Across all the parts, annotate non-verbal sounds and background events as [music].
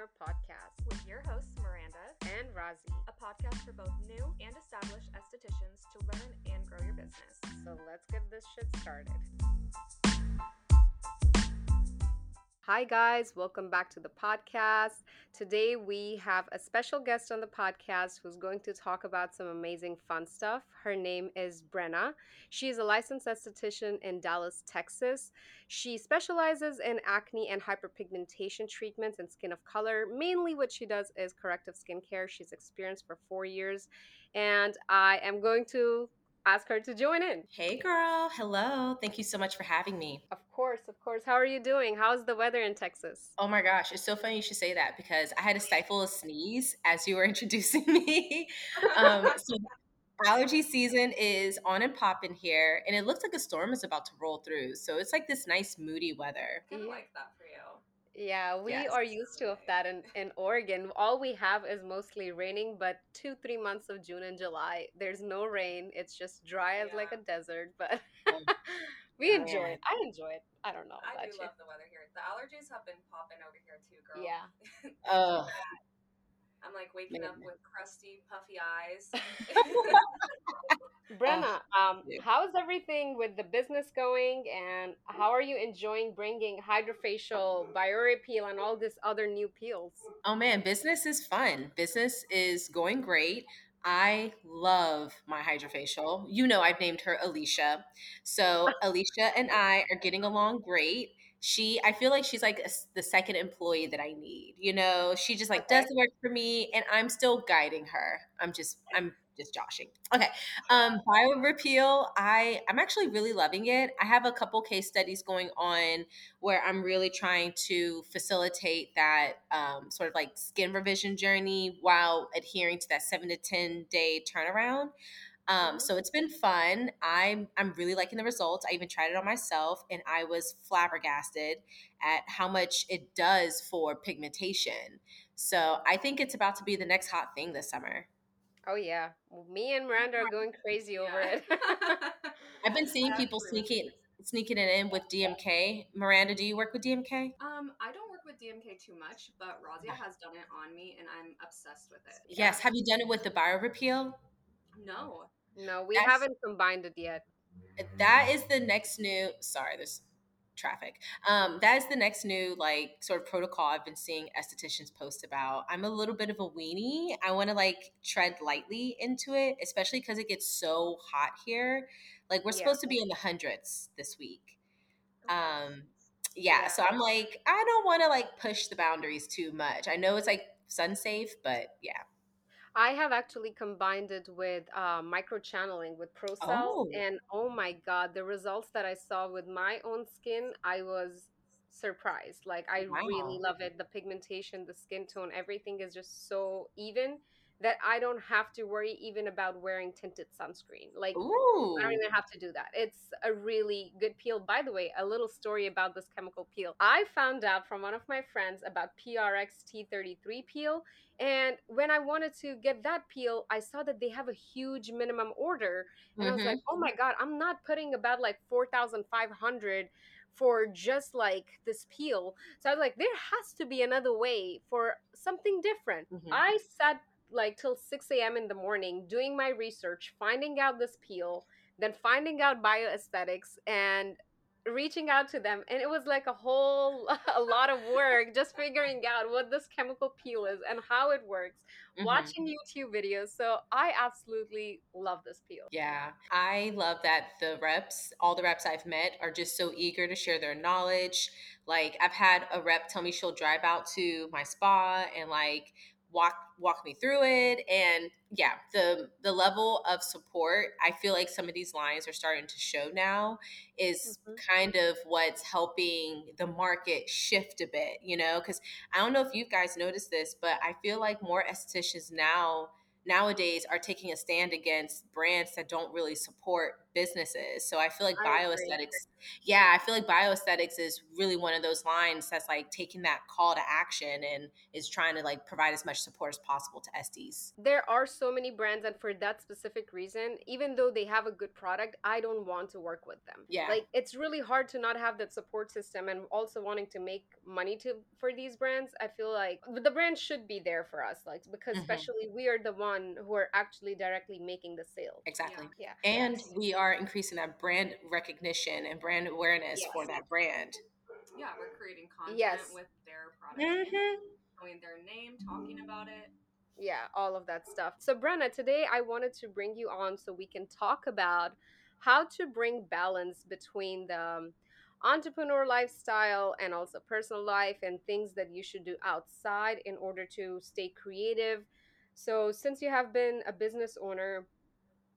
Entrepreneur Podcast with your hosts, Miranda and Razi, a podcast for both new and established estheticians to learn and grow your business. So let's get this shit started. Hi, guys, welcome back to the podcast. Today, we have a special guest on the podcast who's going to talk about some amazing fun stuff. Her name is Brynna. She is a licensed esthetician in Dallas, Texas. She specializes in acne and hyperpigmentation treatments and skin of color. Mainly, what she does is corrective skincare. She's experienced for four years, and I am going to ask her to join in. Hey, girl. Hello. Thank you so much for having me. Of course, of course. How are you doing? How's the weather in Texas? Oh my gosh, it's so funny you should say that because I had to stifle a sneeze as you were [laughs] introducing me. um, [laughs] so allergy season is on and popping here, and it looks like a storm is about to roll through. So it's like this nice moody weather. Kind of like that for you. Yeah, we Yes. are used to of that in, in Oregon. All we have is mostly raining, but two, three months of June and July, there's no rain. It's just dry as like a Yeah. desert, but Oh, [laughs] we enjoy man. it. I enjoy it. I don't know I about do you. love the weather here. The allergies have been popping over here too, girl. Yeah. [laughs] Ugh. I'm like waking up with crusty, puffy eyes. [laughs] Brynna, um, how's everything with the business going, and how are you enjoying bringing HydraFacial, BioRePeel, and all these other new peels? Oh man, business is fun. Business is going great. I love my HydraFacial. You know, I've named her Alicia. So, [laughs] Alicia and I are getting along great. She, I feel like she's like a the second employee that I need. You know, she just like does the work for me and I'm still guiding her. I'm just, I'm just joshing. Okay. Um, BioRePeel, I, I'm actually really loving it. I have a couple case studies going on where I'm really trying to facilitate that um, sort of like skin revision journey while adhering to that seven to 10 day turnaround. Um, Mhm. so it's been fun. I'm I'm really liking the results. I even tried it on myself, and I was flabbergasted at how much it does for pigmentation. So I think it's about to be the next hot thing this summer. Oh yeah, me and Miranda are going crazy over it. [laughs] I've been seeing people sneaking sneaking it in with DMK. Miranda, do you work with DMK? um, I don't work with DMK too much, but Razia has done it on me, and I'm obsessed with it. Yes. Have you done it with the BioRePeel? No. No, we That's- haven't combined it yet. that is the next new sorry there's traffic. Um that is the next new like sort of protocol i've been seeing estheticians post about. I'm a little bit of a weenie. I want to like tread lightly into it especially because it gets so hot here. Like we're Yeah. supposed to be in the hundreds this week. Um yeah, Yeah. so i'm like i don't want to like push the boundaries too much. I know it's like sun safe but yeah I have actually combined it with uh, micro channeling with ProCell, Oh. and oh my god, the results that I saw with my own skin, I was surprised. Like I really love it. The pigmentation, the skin tone, everything is just so even that I don't have to worry even about wearing tinted sunscreen. Like Ooh. I don't even have to do that. It's a really good peel. By the way, a little story about this chemical peel. I found out from one of my friends about PRX T33 peel. And when I wanted to get that peel, I saw that they have a huge minimum order. And I was like, oh my God, I'm not putting about like 4,500 for just like this peel. So I was like, there has to be another way for something different. Mhm. I sat like till 6 a.m. in the morning doing my research, finding out this peel, then finding out bioaesthetics and reaching out to them. And it was like a whole [laughs] a lot of work just figuring out what this chemical peel is and how it works, Mhm. watching YouTube videos. So I absolutely love this peel. Yeah, I love that the reps, all the reps I've met, are just so eager to share their knowledge. Like I've had a rep tell me she'll drive out to my spa and like walk walk me through it and yeah the the level of support i feel like some of these lines are starting to show now is Mhm. kind of what's helping the market shift a bit you know because i don't know if you guys noticed this but i feel like more estheticians now nowadays are taking a stand against brands that don't really support businesses. So I feel like I bioaesthetics, yeah, I feel like bioaesthetics is really one of those lines that's like taking that call to action and is trying to like provide as much support as possible to SDs. There are so many brands, and for that specific reason, even though they have a good product, I don't want to work with them. Yeah. Like it's really hard to not have that support system and also wanting to make money to for these brands. I feel like the brand should be there for us, like because Mhm. especially we are the one who are actually directly making the sale. Exactly. Yeah. And Yes. we are increasing that brand recognition and brand awareness for that brand. Yeah, we're creating content Yes. with their product, Mm-hmm. knowing their name, talking about it. yeah all of that stuff so Brynna today i wanted to bring you on so we can talk about how to bring balance between the um, entrepreneur lifestyle and also personal life and things that you should do outside in order to stay creative so since you have been a business owner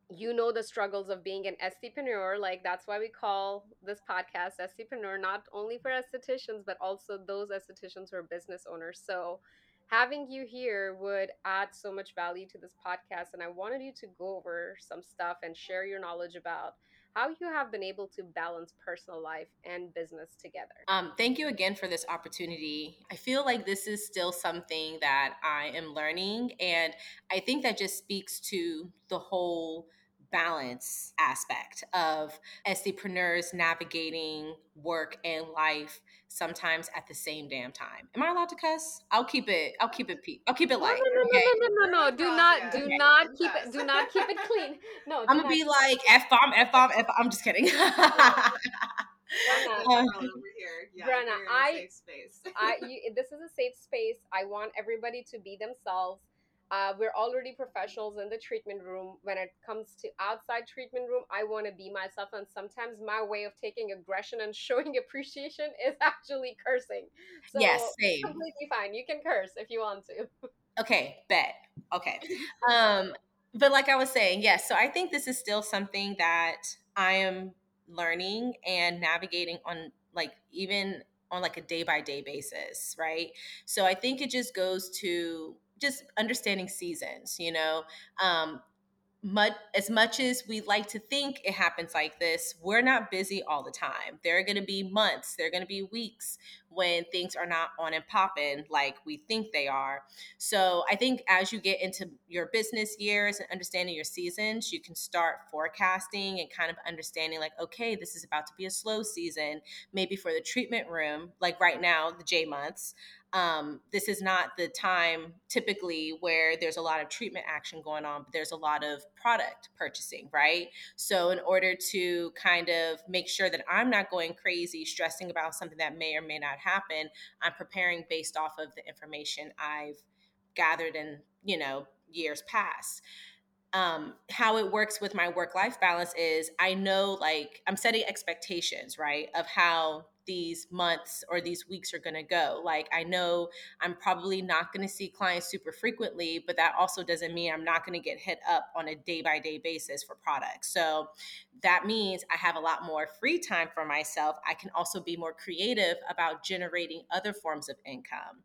you know the struggles of being an aesthipreneur like that's why we call this podcast aesthipreneur not only for estheticians but also those estheticians who are business owners. So having you here would add so much value to this podcast and i wanted you to go over some stuff and share your knowledge about how you have been able to balance personal life and business together Um, thank you again for this opportunity. I feel like this is still something that I am learning, and I think that just speaks to the whole balance aspect of entrepreneurs navigating work and life sometimes at the same damn time. Am I allowed to cuss? I'll keep it. I'll keep it. Pe- I'll keep it light. no, no, okay? no, no, no, no, do not, do Okay. not keep it, do not keep it clean. [laughs] No, I'm gonna not be like f bomb, f bomb, f. I'm just kidding. Brynna, [laughs] Girl Um, here. Yeah, Brynna, you're in a I- safe space. I [laughs] you, this is a safe space. I want everybody to be themselves. Uh, we're already professionals in the treatment room. When it comes to outside treatment room, I want to be myself, and sometimes my way of taking aggression and [laughs] showing appreciation is actually cursing. So yes, same. completely fine. You can curse if you want to. Okay, bet. Okay. [laughs] Um, but like I was saying, yes, so I think this is still something that I am learning and navigating on like even on like a day by day basis, right? So I think it just goes to just understanding seasons, you know. Um much as much as we like to think it happens like this, we're not busy all the time. There are going to be months, there are going to be weeks when things are not on and popping like we think they are. So I think as you get into your business years and understanding your seasons, you can start forecasting and kind of understanding like, okay, this is about to be a slow season, maybe for the treatment room, like right now, the J months. Um, this is not the time typically where there's a lot of treatment action going on, but there's a lot of product purchasing, right? So, in order to kind of make sure that I'm not going crazy stressing about something that may or may not happen, I'm preparing based off of the information I've gathered in, you know, years past. Um, how it works with my work life balance is I know like I'm setting expectations, right, of how these months or these weeks are going to go. Like, I know I'm probably not going to see clients super frequently, but that also doesn't mean I'm not going to get hit up on a day by day basis for products. So that means I have a lot more free time for myself. I can also be more creative about generating other forms of income.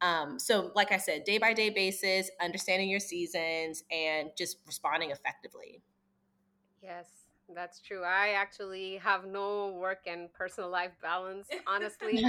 Um, so, like I said, day by day basis, understanding your seasons and just responding effectively. Yes, that's true. I actually have no work and personal life balance. [laughs] Honestly,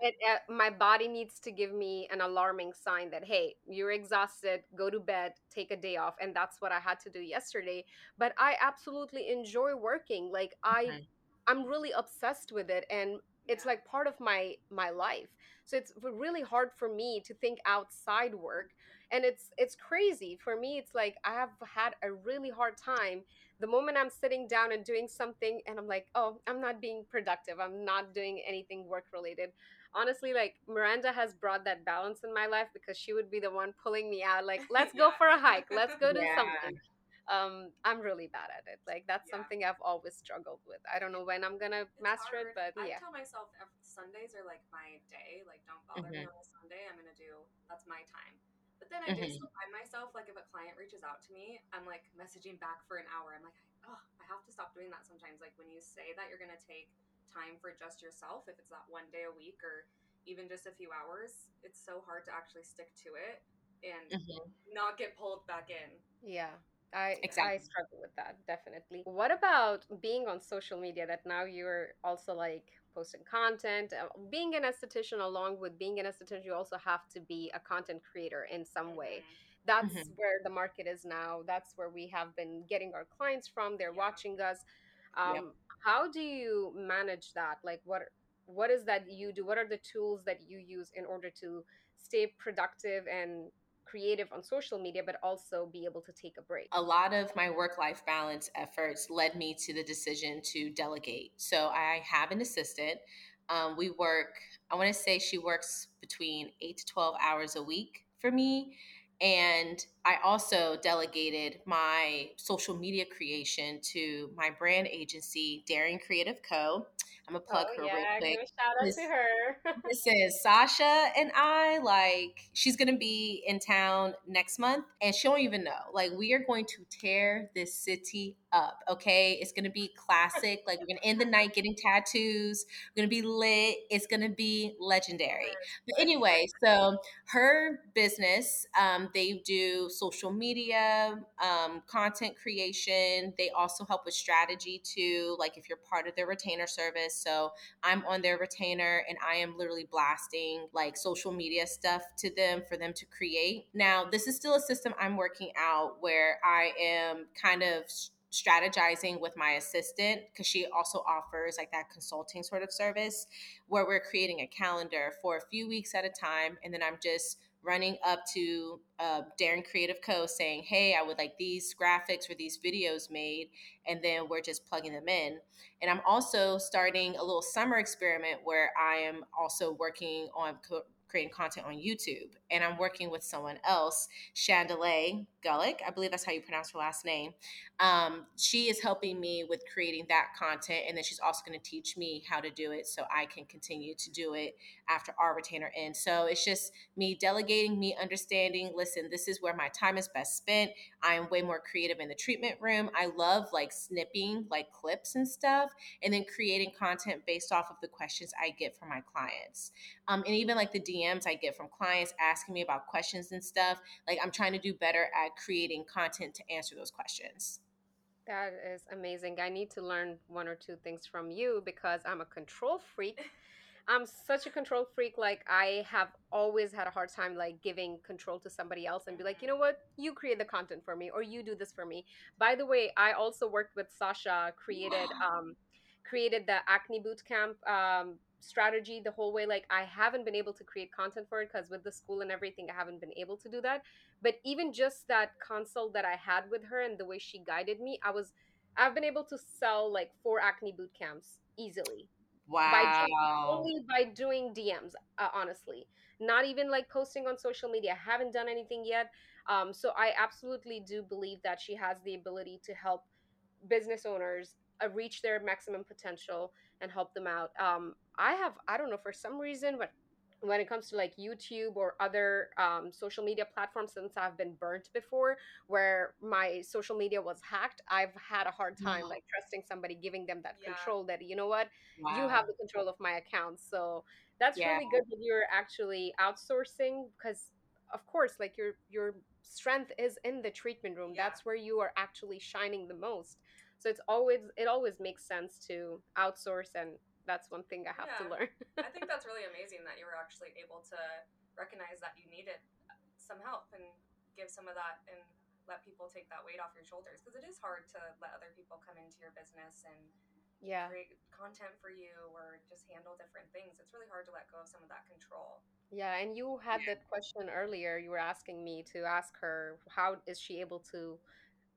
it, uh, my body needs to give me an alarming sign that hey you're exhausted go to bed take a day off and that's what i had to do yesterday but i absolutely enjoy working like i Mhm. i'm really obsessed with it and it's like part of my my life so it's really hard for me to think outside work and it's it's crazy for me it's like i have had a really hard time the moment i'm sitting down and doing something and i'm like oh i'm not being productive i'm not doing anything work related honestly like miranda has brought that balance in my life because she would be the one pulling me out like let's go [laughs] for a hike let's go do Yeah. something um i'm really bad at it like that's Yeah. something i've always struggled with i don't know when i'm gonna It's master it hard. but I yeah tell myself Sundays are like my day. Like, don't bother me on a Sunday. I'm gonna do that's my time. But then I do Mhm. still find myself like if a client reaches out to me, I'm like messaging back for an hour. I'm like, oh, I have to stop doing that sometimes. Like when you say that you're gonna take time for just yourself, if it's that one day a week or even just a few hours, it's so hard to actually stick to it. and mm-hmm. not get pulled back in. Yeah. I exactly. I struggle with that definitely. What about being on social media that now you're also like posting content, uh, being an esthetician along with being an esthetician you also have to be a content creator in some way. Mm-hmm. That's mm-hmm. where the market is now. That's where we have been getting our clients from. They're yeah. watching us. Um, yep. How do you manage that? Like what what is that you do? What are the tools that you use in order to stay productive and creative on social media, but also be able to take a break? A lot of my work life balance efforts led me to the decision to delegate. So I have an assistant. Um, we work, I want to say she works between eight to 12 hours a week for me. And I also delegated my social media creation to my brand agency, Daring Creative Co. I'm gonna plug oh, her yeah, real quick. Give a shout out this, to her. [laughs] this is Sasha and I. Like she's gonna be in town next month, and she don't even know. Like we are going to tear this city up. Okay, it's gonna be classic. Like we're gonna end the night getting tattoos. We're gonna be lit. It's gonna be legendary. But anyway, so her business, um, they do social media, um, content creation. They also help with strategy too. Like if you're part of their retainer service, so I'm on their retainer and I am literally blasting like social media stuff to them for them to create. Now, this is still a system I'm working out where I am kind of strategizing with my assistant because she also offers like that consulting sort of service where we're creating a calendar for a few weeks at a time and then i'm just running up to uh, Daring Creative Co. saying, Hey, I would like these graphics or these videos made. And then we're just plugging them in. And I'm also starting a little summer experiment where I am also working on co- creating content on YouTube. And I'm working with someone else, Chandelier Gullick. I believe that's how you pronounce her last name. Um, she is helping me with creating that content. And then she's also going to teach me how to do it so I can continue to do it after our retainer ends. So it's just me delegating, me understanding, listen, this is where my time is best spent. I am way more creative in the treatment room. I love like snipping like clips and stuff and then creating content based off of the questions I get from my clients. Um, and even like the DMs I get from clients asking me about questions and stuff. Like I'm trying to do better at creating content to answer those questions. That is amazing. I need to learn one or two things from you because I'm a control freak. I'm such a control freak. Like I have always had a hard time like giving control to somebody else and be like, you know what, you create the content for me or you do this for me. By the way, I also worked with Sasha, created um created the acne boot camp um strategy the whole way like i haven't been able to create content for it because with the school and everything i haven't been able to do that but even just that consult that i had with her and the way she guided me i was i've been able to sell like four acne boot camps easily wow. by only by doing dms uh, honestly. Not even like posting on social media. I haven't done anything yet um, so i absolutely do believe that she has the ability to help business owners uh, reach their maximum potential and help them out. Um, I have, I don't know, for some reason, but when it comes to like YouTube or other um, social media platforms, since I've been burnt before, where my social media was hacked, I've had a hard time mm-hmm. like trusting somebody, giving them that yeah. control. That you know what, wow. you have the control of my account. So that's yeah. really good that you're actually outsourcing because, of course, like your your strength is in the treatment room. Yeah. That's where you are actually shining the most. So it's always it always makes sense to outsource and that's one thing I have yeah. to learn. I think [laughs] that's really amazing that you were actually able to recognize that you needed uh, some help and give some of that and let people take that weight off your shoulders because it is hard to let other people come into your business and yeah. create content for you or just handle different things. It's really hard to let go of some of that control. Yeah and you had that question earlier. You were asking me to ask her how is she able to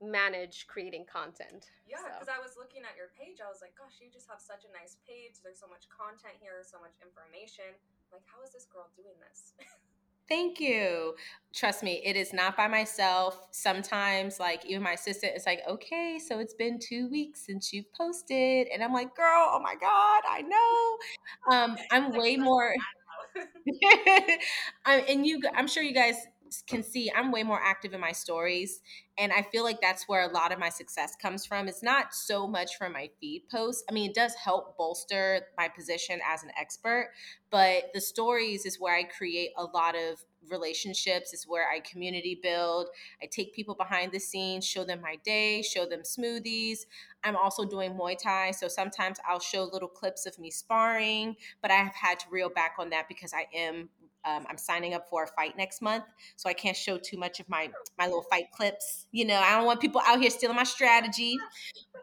manage creating content. Yeah, because so. I was looking at your page, I was like, gosh, you just have such a nice page. There's so much content here, so much information. Like, how is this girl doing this? [laughs] Thank you. Trust me, it is not by myself. Sometimes, like, even my assistant is like, okay, so it's been two weeks since you've posted. And I'm like, girl, oh my God, I know. Um, I'm way more. I'm, [laughs] [laughs] and you, I'm sure you guys can see I'm way more active in my stories. And I feel like that's where a lot of my success comes from. It's not so much from my feed posts. I mean, it does help bolster my position as an expert, but the stories is where I create a lot of relationships. is where I community build. I take people behind the scenes, show them my day, show them smoothies. I'm also doing Muay Thai. So sometimes I'll show little clips of me sparring, but I have had to reel back on that because I am um, I'm signing up for a fight next month, so I can't show too much of my my little fight clips. You know, I don't want people out here stealing my strategy.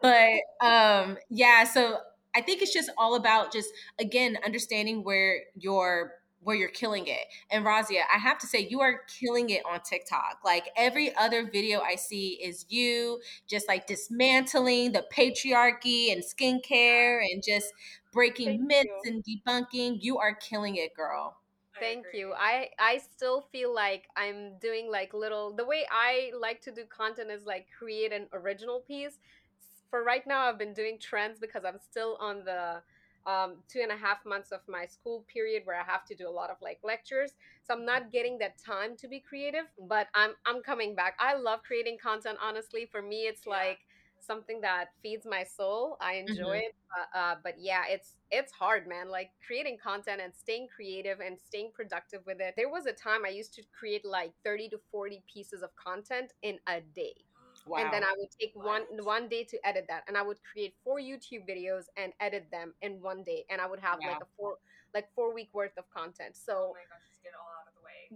But um, yeah, so I think it's just all about just again understanding where your where you're killing it. And Razia, I have to say, you are killing it on TikTok. Like every other video I see is you just like dismantling the patriarchy and skincare and just breaking Thank myths you. and debunking. You are killing it, girl. Thank you. I I still feel like I'm doing like little the way I like to do content is like create an original piece. For right now, I've been doing trends because I'm still on the um, two and a half months of my school period where I have to do a lot of like lectures. So I'm not getting that time to be creative, but I'm I'm coming back. I love creating content. Honestly, for me, it's Yeah. like something that feeds my soul. I enjoy Mhm. it uh, uh, but yeah it's it's hard man like creating content and staying creative and staying productive with it there was a time i used to create like 30 to 40 pieces of content in a day Wow. and then i would take one one day to edit that and i would create four youtube videos and edit them in one day and i would have like a four like four week worth of content oh so my gosh, just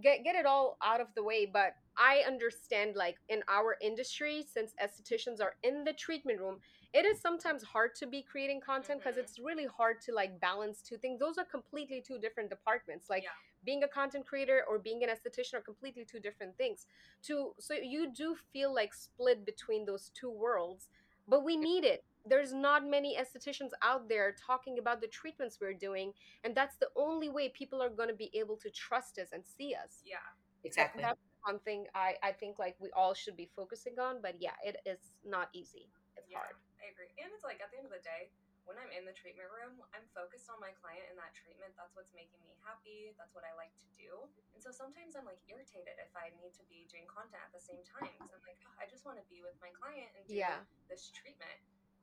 get it all out of the way. get it all out of the way but i understand like in our industry since estheticians are in the treatment room it is sometimes hard to be creating content because Mhm. it's really hard to like balance two things those are completely two different departments like Yeah. being a content creator or being an esthetician are completely two different things to so you do feel like split between those two worlds but we need it there's not many estheticians out there talking about the treatments we're doing and that's the only way people are going to be able to trust us and see us Yeah. exactly. that's one thing I, I think like we all should be focusing on but yeah it is not easy it's Yeah, hard I agree. And it's like at the end of the day, when I'm in the treatment room, I'm focused on my client and that treatment. That's what's making me happy. That's what I like to do. And so sometimes I'm like irritated if I need to be doing content at the same time because I'm like, oh, I just want to be with my client and do Yeah. this treatment.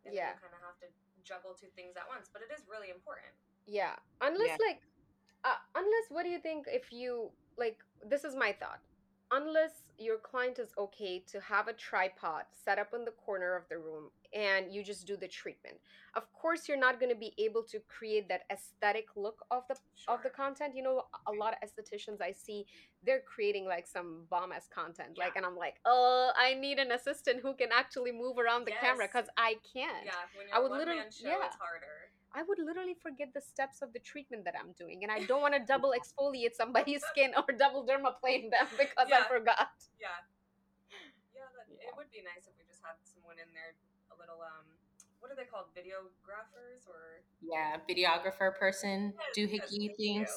And Yeah. you kind of have to juggle two things at once, but it is really important. yeah unless Yeah. like uh, unless what do you think if you like this is my thought unless your client is okay to have a tripod set up in the corner of the room and you just do the treatment. Of course you're not going to be able to create that aesthetic look of the of the content. You know a lot of estheticians i see they're creating like some bomb ass content like and i'm like oh i need an assistant who can actually move around the camera because i can't. Yeah, when you're would literally- show, yeah. it's harder. I would literally forget the steps of the treatment that I'm doing, and I don't want to double exfoliate somebody's [laughs] skin or double dermaplane them [laughs] because I forgot. Yeah. Yeah, that, Yeah. it would be nice if we just had someone in there, a little um, what are they called, videographers or Yeah, videographer person, Yes, do yes, hickey things.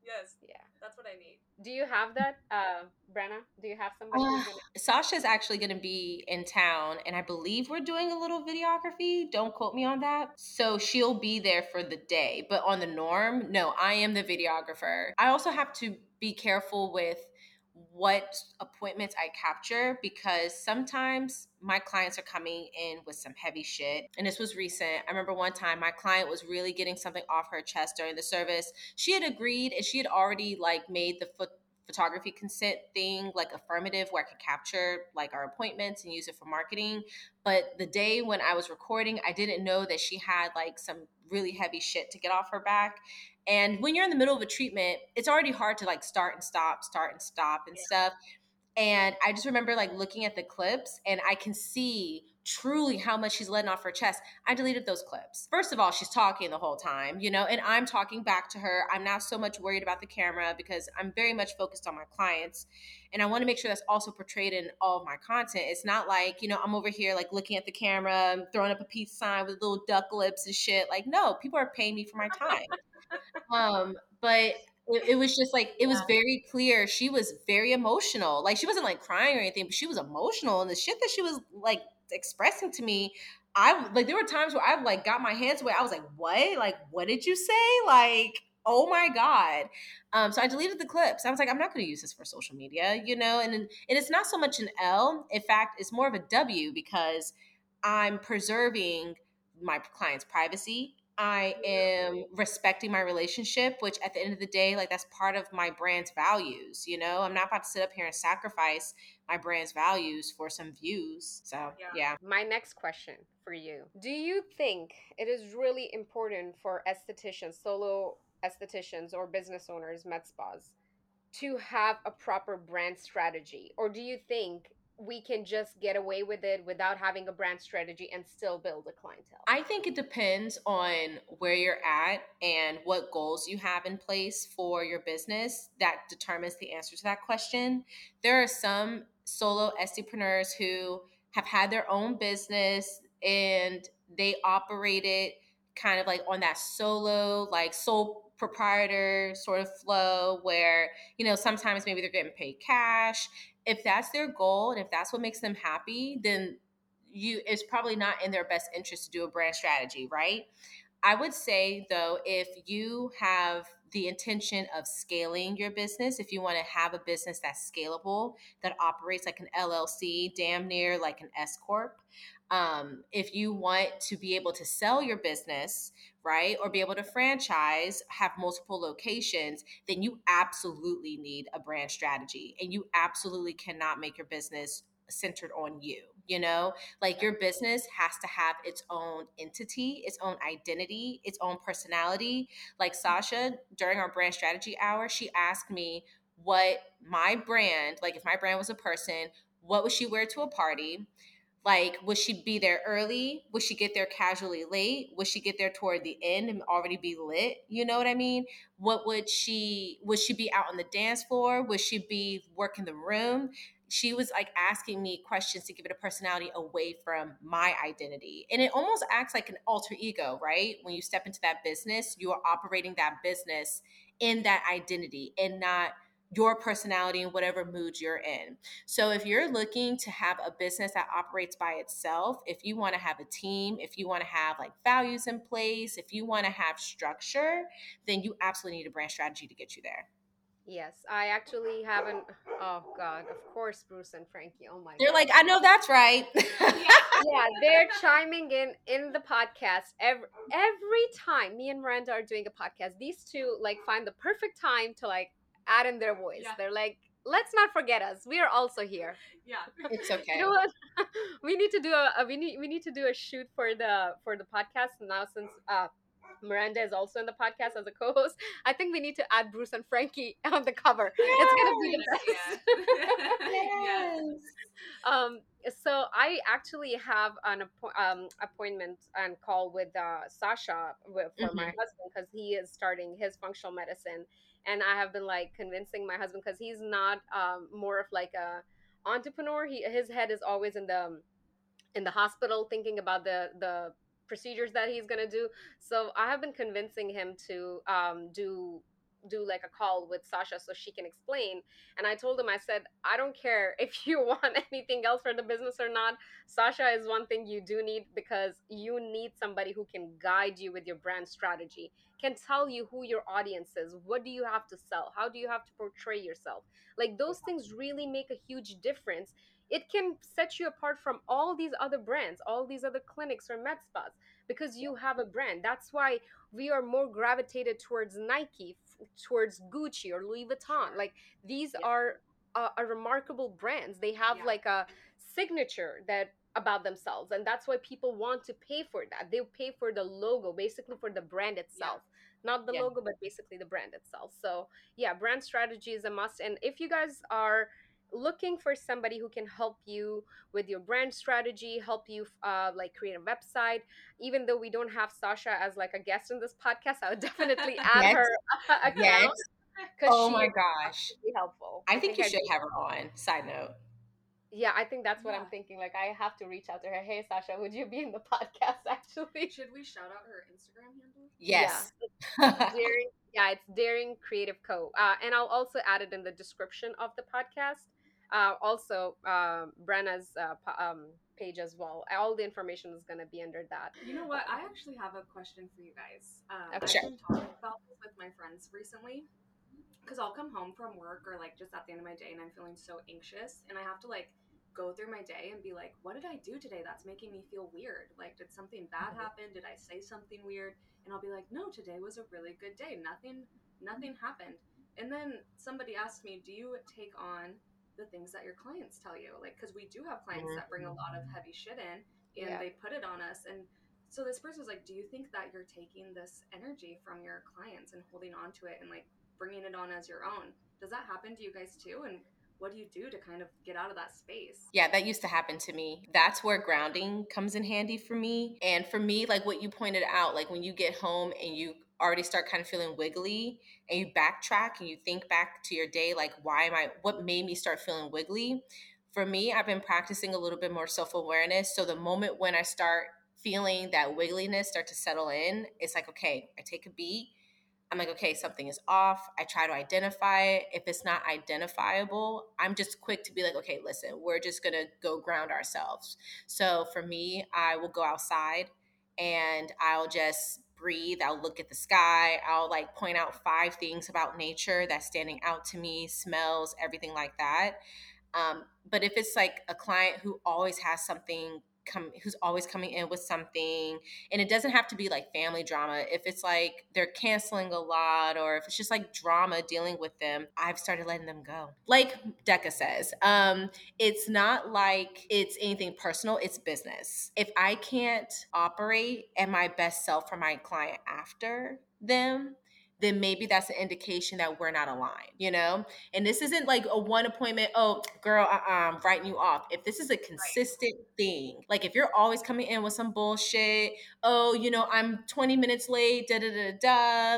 Yes, Yeah. that's what I need. Do you have that, uh, Brynna? Do you have somebody Uh, gonna? Sasha's actually going to be in town, and I believe we're doing a little videography. Don't quote me on that. So she'll be there for the day, but on the norm, no, I am the videographer. I also have to be careful with what appointments I capture because sometimes my clients are coming in with some heavy shit. And this was recent. I remember one time my client was really getting something off her chest during the service. She had agreed and she had already like made the foot photography consent thing like affirmative where I could capture like our appointments and use it for marketing. But the day when I was recording, I didn't know that she had like some really heavy shit to get off her back. And when you're in the middle of a treatment, it's already hard to like start and stop, start and stop and Yeah. stuff. And I just remember like looking at the clips and I can see truly how much she's letting off her chest. I deleted those clips. First of all, she's talking the whole time, you know, and I'm talking back to her. I'm not so much worried about the camera because I'm very much focused on my clients. And I want to make sure that's also portrayed in all of my content. It's not like, you know, I'm over here like looking at the camera, throwing up a peace sign with little duck lips and shit. Like, no, people are paying me for my time. [laughs] um, but it, it was just like it was very clear she was very emotional like she wasn't like crying or anything but she was emotional and the shit that she was like expressing to me i like there were times where i've like got my hands away i was like what? Like what did you say? Like oh my god. Um so i deleted the clips. I was like i'm not going to use this for social media you know? And and it's not so much an l. In fact it's more of a w because i'm preserving my client's privacy I am respecting my relationship, which at the end of the day, like that's part of my brand's values. You know, I'm not about to sit up here and sacrifice my brand's values for some views. So, yeah. yeah. My next question for you Do you think it is really important for estheticians, solo estheticians, or business owners, med spas, to have a proper brand strategy? Or do you think we can just get away with it without having a brand strategy and still build a clientele? I think it depends on where you're at and what goals you have in place for your business that determines the answer to that question. There are some solo entrepreneurs who have had their own business and they operate it kind of like on that solo, like sole proprietor sort of flow where, you know, sometimes maybe they're getting paid cash if that's their goal and if that's what makes them happy, then you it's probably not in their best interest to do a brand strategy, right? I would say though, if you have the intention of scaling your business, if you want to have a business that's scalable, that operates like an LLC, damn near like an S Corp, um, if you want to be able to sell your business, right, or be able to franchise, have multiple locations, then you absolutely need a brand strategy. And you absolutely cannot make your business centered on you. You know, like your business has to have its own entity, its own identity, its own personality. Like Sasha, during our brand strategy hour, she asked me what my brand, like if my brand was a person, what would she wear to a party? Like, would she be there early? Would she get there casually late? Would she get there toward the end and already be lit? You know what I mean? What would she, would she be out on the dance floor? Would she be working the room? She was like asking me questions to give it a personality away from my identity. And it almost acts like an alter ego, right? When you step into that business, you are operating that business in that identity and not your personality and whatever mood you're in. So if you're looking to have a business that operates by itself, if you want to have a team, if you want to have like values in place, if you want to have structure, then you absolutely need a brand strategy to get you there. Yes, I actually haven't. Oh God, of course, Bruce and Frankie. Oh my. They're God. like, I know that's right. [laughs] yeah, they're chiming in in the podcast every every time. Me and Miranda are doing a podcast. These two like find the perfect time to like add in their voice. Yeah. They're like, let's not forget us. We are also here. Yeah, it's [laughs] okay. You know what? [laughs] we need to do a, a, we need we need to do a shoot for the for the podcast now since uh Miranda is also in the podcast as a co-host. I think we need to add Bruce and Frankie [laughs] on the cover. Yes! It's gonna be the best. Yeah. yes. [laughs] Um, so I actually have an um, appointment and call with uh, Sasha with, for mm-hmm. my husband because he is starting his functional medicine and I have been like convincing my husband because he's not um, more of like a entrepreneur. He his head is always in the in the hospital thinking about the the procedures that he's gonna do. So I have been convincing him to um, do do like a call with Sasha so she can explain. And I told him, I said, I don't care [laughs] if you want anything else for the business or not. Sasha is one thing you do need because you need somebody who can guide you with your brand strategy, can tell you who your audience is, what do you have to sell, how do you have to portray yourself. Like those things really make a huge difference. It can set you apart from all these other brands, all these other clinics or med spas because you have a brand. That's why we are more gravitated towards Nike, towards Gucci or Louis Vuitton. Like these yeah. are uh, a remarkable brands. They have yeah. like a signature that about themselves and that's why people want to pay for that they pay for the logo basically for the brand itself yeah. not the yeah. logo but basically the brand itself so yeah brand strategy is a must and if you guys are looking for somebody who can help you with your brand strategy help you uh, like create a website even though we don't have sasha as like a guest in this podcast i would definitely [laughs] add yes. her [laughs] account yes. oh my gosh be helpful i, I think, think, you I should have her on side note yeah, I think that's what yeah. I'm thinking. Like, I have to reach out to her. Hey, Sasha, would you be in the [laughs] podcast? Actually, should we shout out her Instagram handle? Yes. Yeah, Daring, yeah it's Daring Creative Co. Uh, and I'll also add it in the description of the podcast. Uh, also, uh, Brynna's uh, um, page as well. All the information is going to be under that. You know what? I actually have a question for you guys. Uh, okay. I've been talking about this with my friends recently because I'll come home from work or like just at the end of my day and I'm feeling so anxious and I have to like go through my day and be like, what did I do today that's making me feel weird? Like, did something bad Mhm. happen? Did I say something weird? And I'll be like, no, today was a really good day. Nothing, nothing happened. And then somebody asked me, do you take on the things that your clients tell you? Like, because we do have clients that bring a lot of mm-hmm. heavy shit in and Yeah. they put it on us. And so this person was like, do you think that you're taking this energy from your clients and holding on to it and like bringing it on as your own? Does that happen to you guys too? And what do you do to kind of get out of that space? Yeah, that used to happen to me. That's where grounding comes in handy for me. And for me, like what you pointed out, like when you get home and you already start kind of feeling wiggly and you backtrack and you think back to your day, like, why am I, what made me start feeling wiggly? For me, I've been practicing a little bit more self awareness. So the moment when I start feeling that wiggliness start to settle in, it's like, okay, I take a beat. I'm like, okay, something is off. I try to identify it. If it's not identifiable, I'm just quick to be like, okay, listen, we're just gonna go ground ourselves. So for me, I will go outside and I'll just breathe. I'll look at the sky. I'll like point out five things about nature that's standing out to me, smells, everything like that. Um, but if it's like a client who always has something come who's always coming in with something and it doesn't have to be like family drama. If it's like they're canceling a lot or if it's just like drama dealing with them i've started letting them go. Like decca says um it's not like it's anything personal it's business. If i can't operate at my best self for my client after them then maybe that's an indication that we're not aligned, you know? And this isn't like a one appointment, oh, girl, uh-uh, I'm writing you off. If this is a consistent thing, like if you're always coming in with some bullshit, oh, you know, I'm 20 minutes late, da da da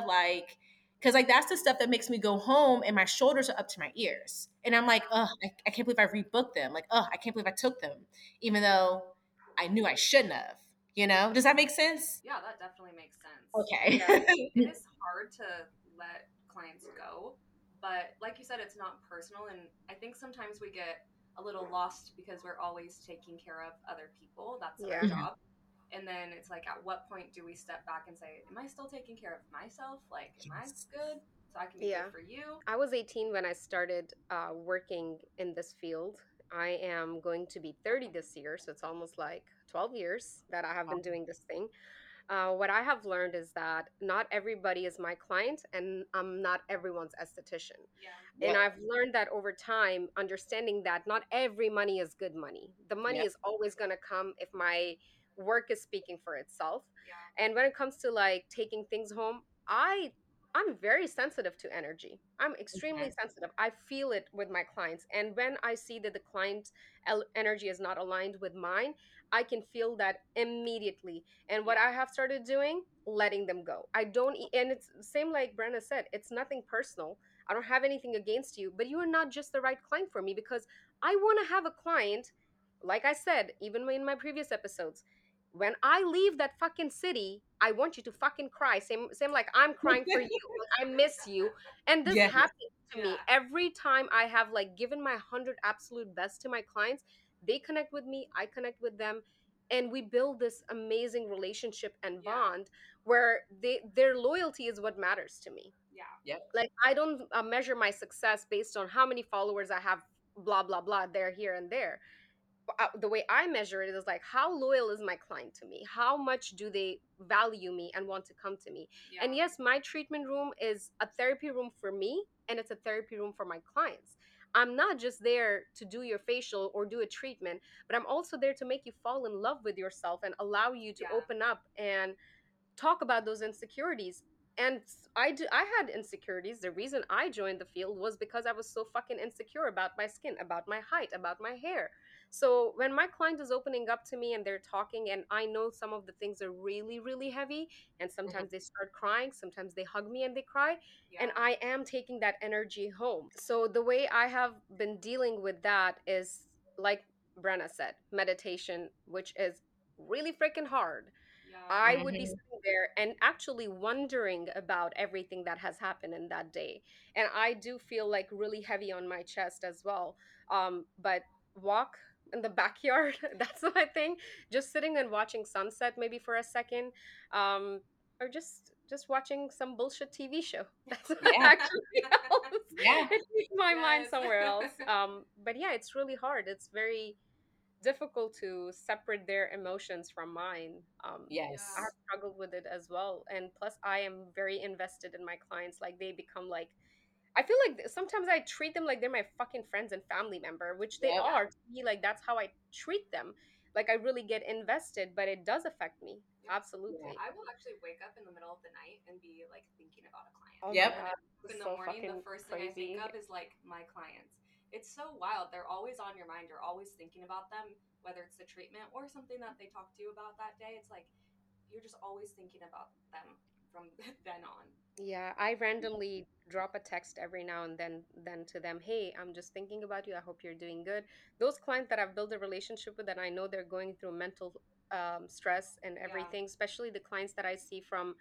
da, like, because like that's the stuff that makes me go home and my shoulders are up to my ears. And I'm like, oh, I, I can't believe I rebooked them. Like, oh, I can't believe I took them, even though I knew I shouldn't have. You know, does that make sense? Yeah, that definitely makes sense. Okay. Yeah, it is [laughs] hard to let clients go, but like you said, it's not personal. And I think sometimes we get a little lost because we're always taking care of other people. That's Yeah. our job. And then it's like, at what point do we step back and say, Am I still taking care of myself? Like, am I good? So I can be Yeah. good for you. I was 18 when I started uh, working in this field. I am going to be 30 this year, so it's almost like 12 years that I have been doing this thing. Uh, what I have learned is that not everybody is my client, and I'm not everyone's esthetician. Yeah. And Yep. I've learned that over time, understanding that not every money is good money. The money Yep. is always going to come if my work is speaking for itself. Yeah. And when it comes to like taking things home, I I'm very sensitive to energy. I'm extremely sensitive. I feel it with my clients. And when I see that the client energy is not aligned with mine, I can feel that immediately. And what I have started doing, letting them go. I don't and it's same like Brynna said, it's nothing personal. I don't have anything against you, but you are not just the right client for me because I want to have a client like I said, even in my previous episodes, when I leave that fucking city, I want you to fucking cry. Same, same like I'm [laughs] crying for you. I miss you. And this Yes. happens to me every time I have like given my hundred absolute best to my clients. They connect with me, I connect with them, and we build this amazing relationship and Yeah. bond where they their loyalty is what matters to me. Yeah. yeah Like I don't uh, measure my success based on how many followers I have, blah blah blah, there, here, and there uh, the way I measure it is like how loyal is my client to me? How much do they value me and want to come to me? Yeah. And yes, my treatment room is a therapy room for me and it's a therapy room for my clients. I'm not just there to do your facial or do a treatment, but I'm also there to make you fall in love with yourself and allow you to Yeah. open up and talk about those insecurities. And I do, I had insecurities. The reason I joined the field was because I was so fucking insecure about my skin, about my height, about my hair. So when my client is opening up to me and they're talking, and I know some of the things are really, really heavy, and sometimes they start crying, sometimes they hug me and they cry, yeah. and I am taking that energy home. So the way I have been dealing with that is like Brynna said, meditation, which is really freaking hard. yeah. I would be [laughs] sitting there and actually wondering about everything that has happened in that day. And I do feel like really heavy on my chest as well. Um, but walk in the backyard, [laughs] that's my thing. Just sitting and watching sunset maybe for a second. Um, or just just watching some bullshit TV show. [laughs] That's what Yeah. actually helps. [laughs] Yeah. It takes my mind somewhere else. Um, but yeah, it's really hard. It's very difficult to separate their emotions from mine. Um, Yes. I have struggled with it as well. And plus, I am very invested in my clients. Like, they become like, I feel like sometimes I treat them like they're my fucking friends and family member, which they Yep. are to me. Like, that's how I treat them. Like, I really get invested, but it does affect me. Yeah. Absolutely. I will actually wake up in the middle of the night and be like thinking about a client. Oh Yep. I wake up in the so morning, the first thing I think of is like my clients. It's so wild. They're always on your mind. You're always thinking about them, whether it's the treatment or something that they talked to you about that day. It's like you're just always thinking about them from [laughs] then on. Yeah, I mm. randomly drop a text every now and then then to them, "Hey, I'm just thinking about you. I hope you're doing good." Those clients that I've built a relationship with and I know they're going through mental um, stress and Yeah. everything, especially the clients that I see from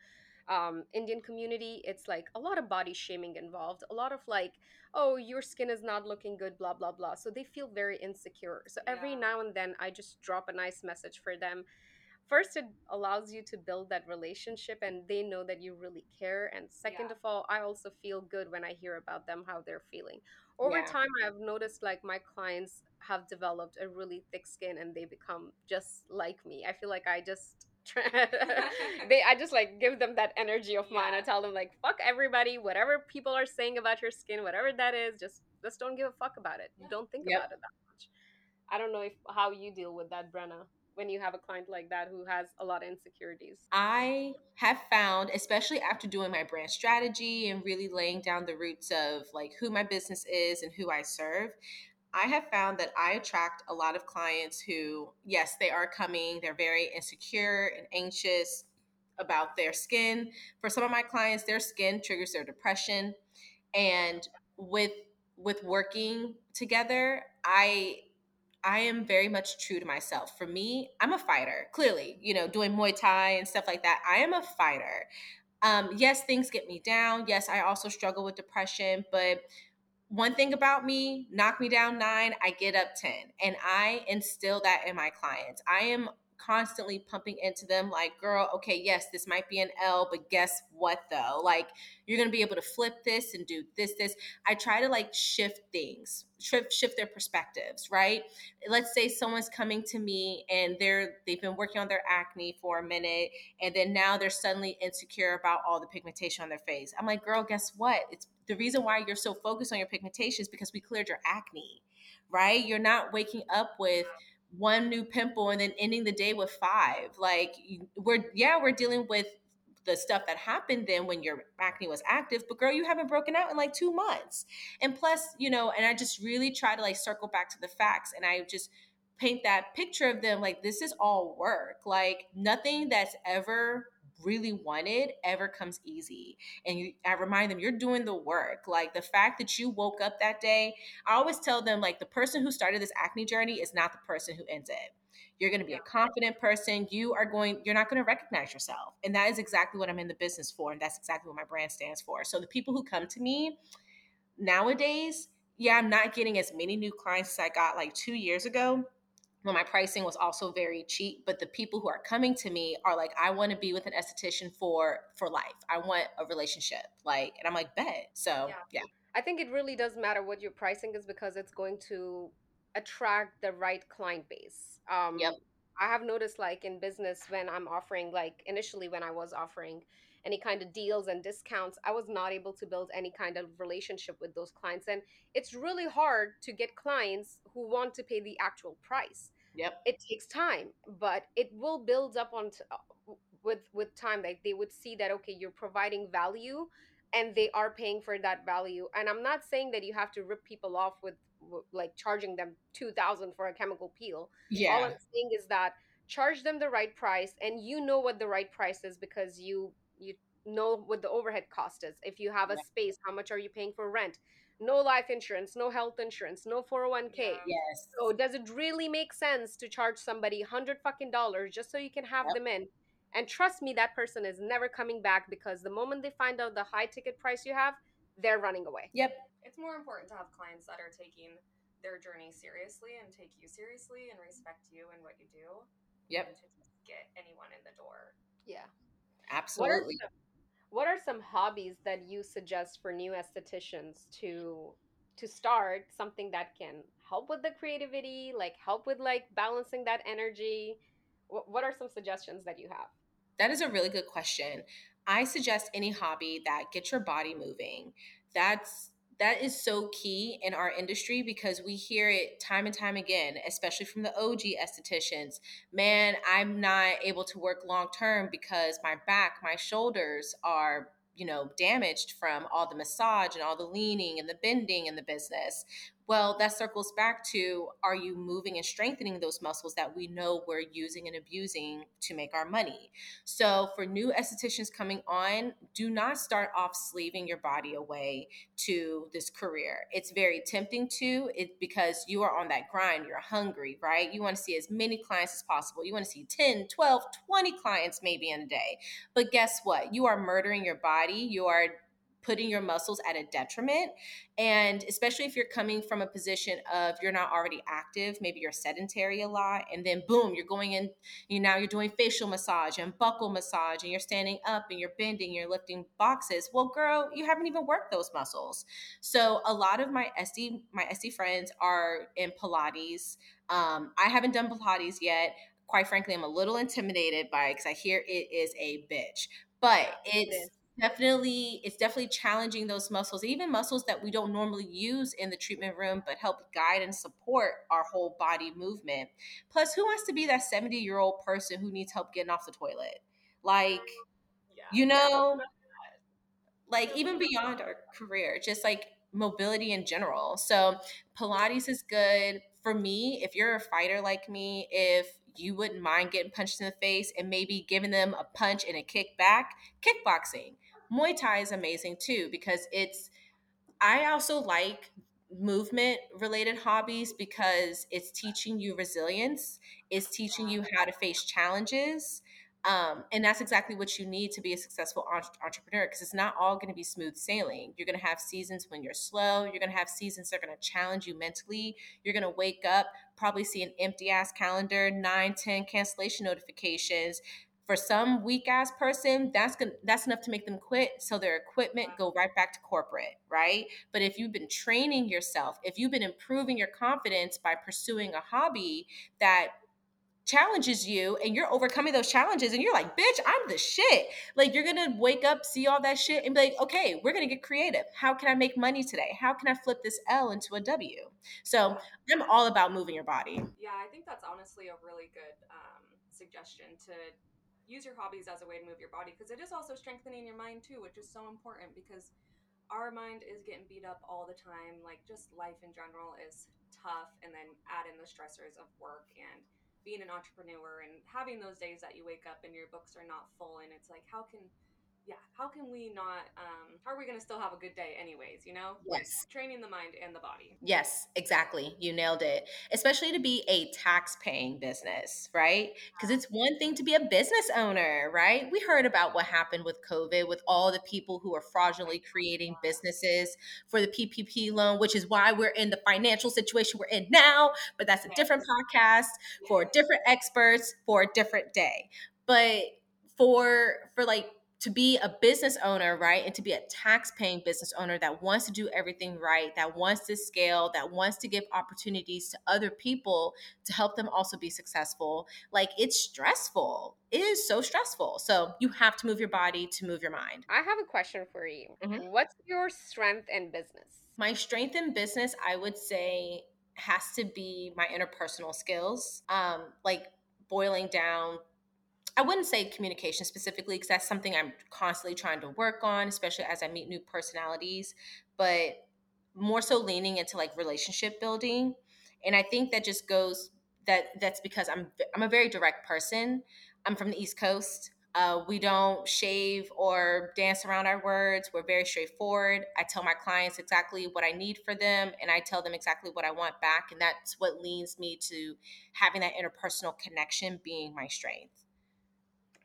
um, Indian community, it's like a lot of body shaming involved, a lot of like, "Oh, your skin is not looking good," blah blah blah. So they feel very insecure. So every Yeah. now and then I just drop a nice message for them first it allows you to build that relationship and they know that you really care and second Yeah. of all i also feel good when i hear about them how they're feeling. Over Yeah. time i've noticed like my clients have developed a really thick skin and they become just like me. I feel like i just [laughs] [laughs] they i just like give them that energy of mine. I tell them like fuck everybody whatever people are saying about your skin whatever that is just just don't give a fuck about it. Don't think Yep. about it that much. I don't know if how you deal with that Brynna when you have a client like that who has a lot of insecurities I have found, especially after doing my brand strategy and really laying down the roots of like who my business is and who I serve, I have found that I attract a lot of clients who, yes, they are coming, they're very insecure and anxious about their skin. For some of my clients, their skin triggers their depression. And with with working together, I I am very much true to myself. For me, I'm a fighter. Clearly, you know, doing Muay Thai and stuff like that. I am a fighter. Um, yes, things get me down. Yes, I also struggle with depression, but one thing about me, knock me down nine, I get up 10. And I instill that in my clients. I am constantly pumping into them like, girl, okay, yes, this might be an L, but guess what though? Like, you're gonna be able to flip this and do this, this. I try to like shift things, shift, shift their perspectives, right? Let's say someone's coming to me and they're they've been working on their acne for a minute, and then now they're suddenly insecure about all the pigmentation on their face. I'm like, girl, guess what? It's the reason why you're so focused on your pigmentation is because we cleared your acne, right? You're not waking up with one new pimple and then ending the day with five. Like we're yeah, we're dealing with the stuff that happened then when your acne was active, but girl, you haven't broken out in like two months. And plus, you know, and I just really try to like circle back to the facts and I just paint that picture of them like this is all work. Like nothing that's ever really wanted ever comes easy. And you, I remind them, you're doing the work. Like the fact that you woke up that day, I always tell them, like, the person who started this acne journey is not the person who ends it. You're going to be a confident person. You are going, you're not going to recognize yourself. And that is exactly what I'm in the business for. And that's exactly what my brand stands for. So the people who come to me nowadays, yeah, I'm not getting as many new clients as I got like two years ago when my pricing was also very cheap but the people who are coming to me are like i want to be with an esthetician for for life i want a relationship like and i'm like bet so Yeah. yeah I think it really does matter what your pricing is because it's going to attract the right client base. Um, Yep. I have noticed, like in business, when I'm offering, like initially when I was offering any kind of deals and discounts, I was not able to build any kind of relationship with those clients. And it's really hard to get clients who want to pay the actual price. Yep It takes time, but it will build up on t- uh, with with time. Like they would see that okay, you're providing value and they are paying for that value and i'm not saying that you have to rip people off with, like charging them 2000 for a chemical peel Yeah. all i'm saying is that charge them the right price and you know what the right price is because you you know what the overhead cost is if you have a Yeah. space how much are you paying for rent no life insurance no health insurance no 401k Yeah. yes so does it really make sense to charge somebody hundred fucking dollars just so you can have Yep. them in? And trust me, that person is never coming back because the moment they find out the high ticket price you have, they're running away. yep It's more important to have clients that are taking their journey seriously and take you seriously and respect you and what you do. Yep. Than to just get anyone in the door. Yeah. What are absolutely some, what are some hobbies that you suggest for new estheticians to to start something that can help with the creativity, like help with like balancing that energy? What, what are some suggestions that you have? That is a really good question. I suggest any hobby that gets your body moving. That's that is so key in our industry because we hear it time and time again, especially from the OG estheticians. Man, I'm not able to work long term because my back, my shoulders are you know damaged from all the massage and all the leaning and the bending in the business well, that circles back to are you moving and strengthening those muscles that we know we're using and abusing to make our money? So, for new estheticians coming on, do not start off slaving your body away to this career. It's very tempting to it because you are on that grind, you're hungry, right? You want to see as many clients as possible. You want to see 10, 12, 20 clients maybe in a day. But guess what? You are murdering your body. You are putting your muscles at a detriment. And especially if you're coming from a position of you're not already active, maybe you're sedentary a lot, and then boom, you're going in, you now you're doing facial massage and buccal massage, and you're standing up and you're bending, you're lifting boxes. Well, girl, you haven't even worked those muscles. So a lot of my SD, my SD friends are in Pilates. Um, I haven't done Pilates yet quite frankly, I'm a little intimidated by it because I hear it is a bitch. But it's definitely it's definitely challenging those muscles even muscles that we don't normally use in the treatment room but help guide and support our whole body movement. Plus who wants to be that 70 year old person who needs help getting off the toilet? Like yeah. you know? like even beyond our career just like mobility in general. So pilates is good. For me if you're a fighter like me if you wouldn't mind getting punched in the face and maybe giving them a punch and a kick back kickboxing Muay Thai is amazing too because it's I also like movement related hobbies because it's teaching you resilience, it's teaching you how to face challenges. Um, and that's exactly what you need to be a successful entrepreneur because it's not all going to be smooth sailing. You're going to have seasons when you're slow. You're going to have seasons that are going to challenge you mentally. You're going to wake up, probably see an empty ass calendar, nine, 10 cancellation notifications for some weak ass person that's gonna that's enough to make them quit so their equipment go right back to corporate right? But if you've been training yourself if you've been improving your confidence by pursuing a hobby that challenges you and you're overcoming those challenges and you're like bitch i'm the shit. Like you're gonna wake up see all that shit and be like okay we're gonna get creative. How can i make money today? How can i flip this l into a w? So i'm all about moving your body. Yeah i think that's honestly a really good um, suggestion to use your hobbies as a way to move your body because it is also strengthening your mind too, which is so important because our mind is getting beat up all the time. Like just life in general is tough, and then add in the stressors of work and being an entrepreneur and having those days that you wake up and your books are not full, and it's like, how can yeah, how can we not, um, how are we going to still have a good day anyways, you know? Yes. Training the mind and the body. Yes, exactly. You nailed it. Especially to be a tax paying business, right? Because it's one thing to be a business owner, right? We heard about what happened with COVID with all the people who are fraudulently creating businesses for the PPP loan, which is why we're in the financial situation we're in now. But that's a different podcast for different experts for a different day. But for for like to be a business owner, right? And to be a tax paying business owner that wants to do everything right, that wants to scale, that wants to give opportunities to other people to help them also be successful. Like it's stressful. It is so stressful. So you have to move your body to move your mind. I have a question for you. Mm-hmm. What's your strength in business? My strength in business, I would say, has to be my interpersonal skills. Um, like boiling down I wouldn't say communication specifically because that's something I'm constantly trying to work on, especially as I meet new personalities, but more so leaning into like relationship building. And I think that just goes that that's because I'm I'm a very direct person. I'm from the East Coast. Uh, we don't shave or dance around our words. We're very straightforward. I tell my clients exactly what I need for them, and I tell them exactly what I want back. And that's what leads me to having that interpersonal connection being my strength.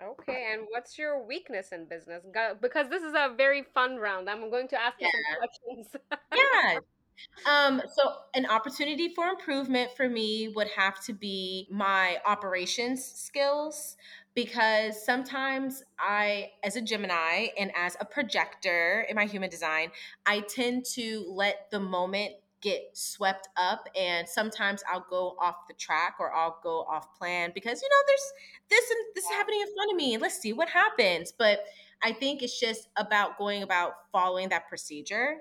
Okay, and what's your weakness in business? Because this is a very fun round. I'm going to ask you some questions. yeah. [laughs] Um, so an opportunity for improvement for me would have to be my operations skills because sometimes I, as a Gemini and as a projector in my human design, I tend to let the moment get swept up and sometimes I'll go off the track or I'll go off plan because you know there's this and this is happening in front of me and let's see what happens. But I think it's just about going about following that procedure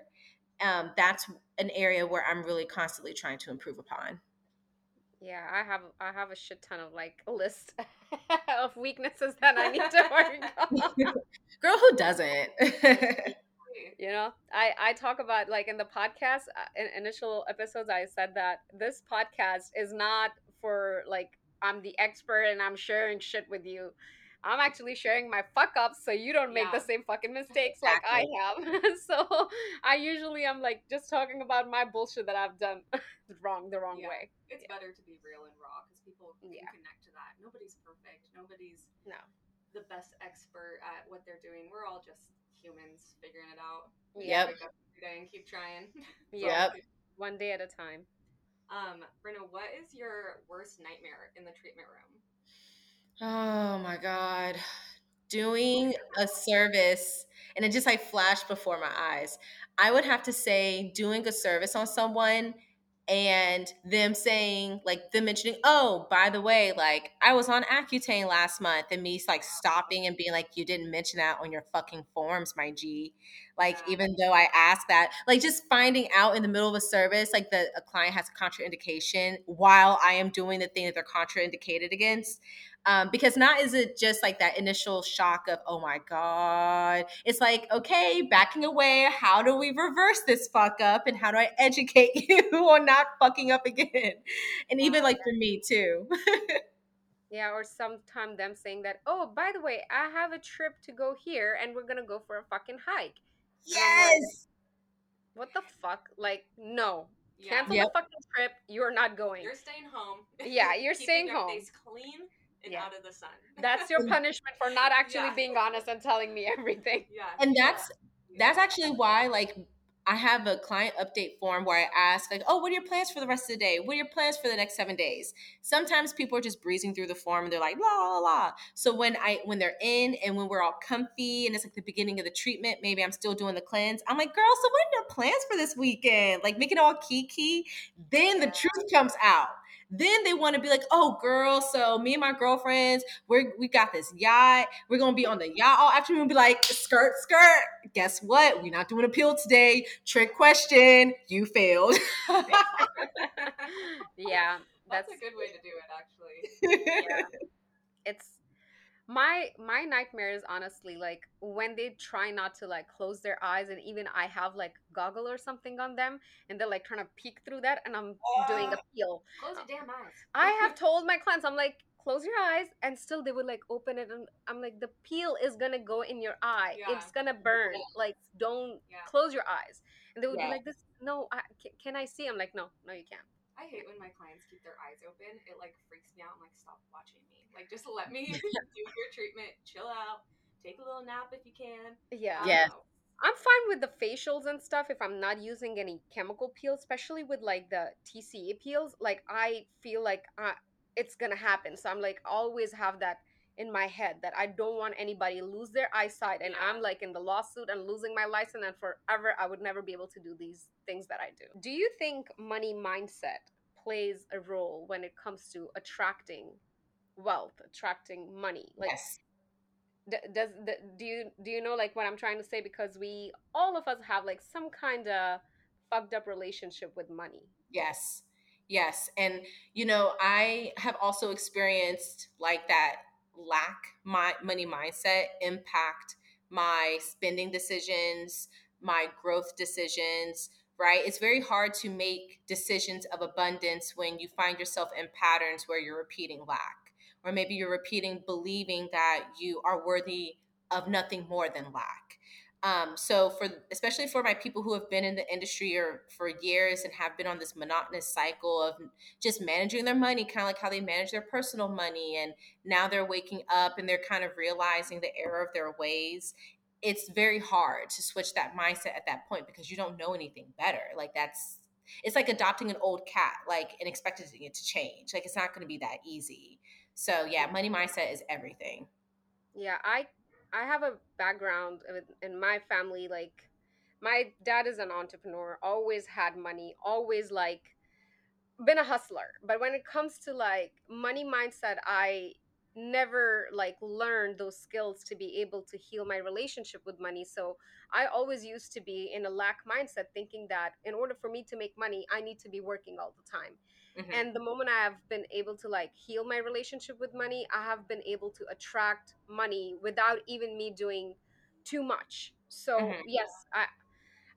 um, that's an area where I'm really constantly trying to improve upon. Yeah, I have I have a shit ton of like a list [laughs] of weaknesses that I need to work [laughs] on. girl who doesn't [laughs] You know, I I talk about like in the podcast uh, in initial episodes I said that this podcast is not for like I'm the expert and I'm sharing shit with you. I'm actually sharing my fuck ups so you don't make Yeah. the same fucking mistakes like I have. [laughs] so I usually i'm like just talking about my bullshit that I've done [laughs] wrong the wrong Yeah. way. It's better to be real and raw because people can Yeah. connect to that. Nobody's perfect. Nobody's No. the best expert at what they're doing. We're all just humans figuring it out. Yep. Wake up every day and keep trying. [laughs] Yep. One day at a time. Um, Brynna, what is your worst nightmare in the treatment room? Oh my God. Doing a service, and it just like flashed before my eyes. I would have to say, doing a service on someone and them saying, like, them mentioning, oh, by the way, like, I was on Accutane last month, and me like stopping and being like, you didn't mention that on your fucking forms, my G. Like, even though I ask that, like, just finding out in the middle of a service, like, the a client has a contraindication while I am doing the thing that they're contraindicated against um, because not is it just like that initial shock of oh my god. It's like okay backing away how do we reverse this fuck up and how do i [laughs] educate you on not fucking up again? And even like for me too. Yeah, or sometime them saying that, oh, by the way, I have a trip to go here and we're gonna go for a fucking hike. And I'm like, yes What the fuck? Like, no. Yeah. Cancel Yep. the fucking trip. You're not going. You're staying home. [laughs] Yeah, you're staying your home. Face clean and Yeah. out of the sun. That's your [laughs] punishment for not actually Yeah. being honest and telling me everything. yeah. and that's yeah. that's actually why like i have a client update form where i ask like oh what are your plans for the rest of the day? What are your plans for the next seven days? Sometimes people are just breezing through the form and they're like la la la so when i when they're in and when we're all comfy and it's like the beginning of the treatment maybe i'm still doing the cleanse i'm like girl so what are your plans for this weekend? Like make it all kiki then the truth comes out then they want to be like, "Oh, girl, so me and my girlfriends, we're we got this yacht. We're gonna be on the yacht all afternoon." Be like, "Skirt, skirt. Guess what? We're not doing a pill today. Trick question. You failed." [laughs] yeah, That's, that's a good way to do it, actually. [laughs] yeah. It's my my nightmare is honestly like when they try not to like close their eyes and even I have like goggle or something on them and they're like trying to peek through that and I'm doing a peel. Close your damn eyes. I [laughs] have told my clients, I'm like, close your eyes, and still they would like open it, and I'm like, the peel is gonna go in your eye. Yeah. It's gonna burn. Like, don't Yeah. close your eyes. And they would Yeah. be like, this. No, I, can, can I see? I'm like, no, no, you can't. I hate when my clients keep their eyes open. It like freaks me out. I'm like, stop watching me. Like, just let me [laughs] do your treatment. Chill out. Take a little nap if you can. Yeah. Yeah. Know. I'm fine with the facials and stuff if I'm not using any chemical peels, especially with like the TCE peels. Like I feel like uh, it's gonna happen, so I'm like always have that in my head that I don't want anybody lose their eyesight, and I'm like in the lawsuit and losing my license, and forever I would never be able to do these things that I do. Do you think money mindset plays a role when it comes to attracting wealth, attracting money? Like yes. D- does d- do you do you know like what I'm trying to say? Because we all of us have like some kind of fucked up relationship with money. Yes. Yes. And you know, I have also experienced like that lack my money mindset impact my spending decisions, my growth decisions, right? It's very hard to make decisions of abundance when you find yourself in patterns where you're repeating lack. Or maybe you're repeating believing that you are worthy of nothing more than lack. Um, so for especially for my people who have been in the industry or for years and have been on this monotonous cycle of just managing their money, kind of like how they manage their personal money, and now they're waking up and they're kind of realizing the error of their ways. It's very hard to switch that mindset at that point because you don't know anything better. Like that's it's like adopting an old cat, like and expecting it to change. Like it's not going to be that easy. So yeah, money mindset is everything. Yeah, I I have a background in- my family like my dad is an entrepreneur, always had money, always like been a hustler. But when it comes to like money mindset, I never like learned those skills to be able to heal my relationship with money. So I always used to be in a lack mindset thinking that in order for me to make money, I need to be working all the time. Mhm. And the moment I have been able to like heal my relationship with money, I have been able to attract money without even me doing too much. So Mhm. yes, I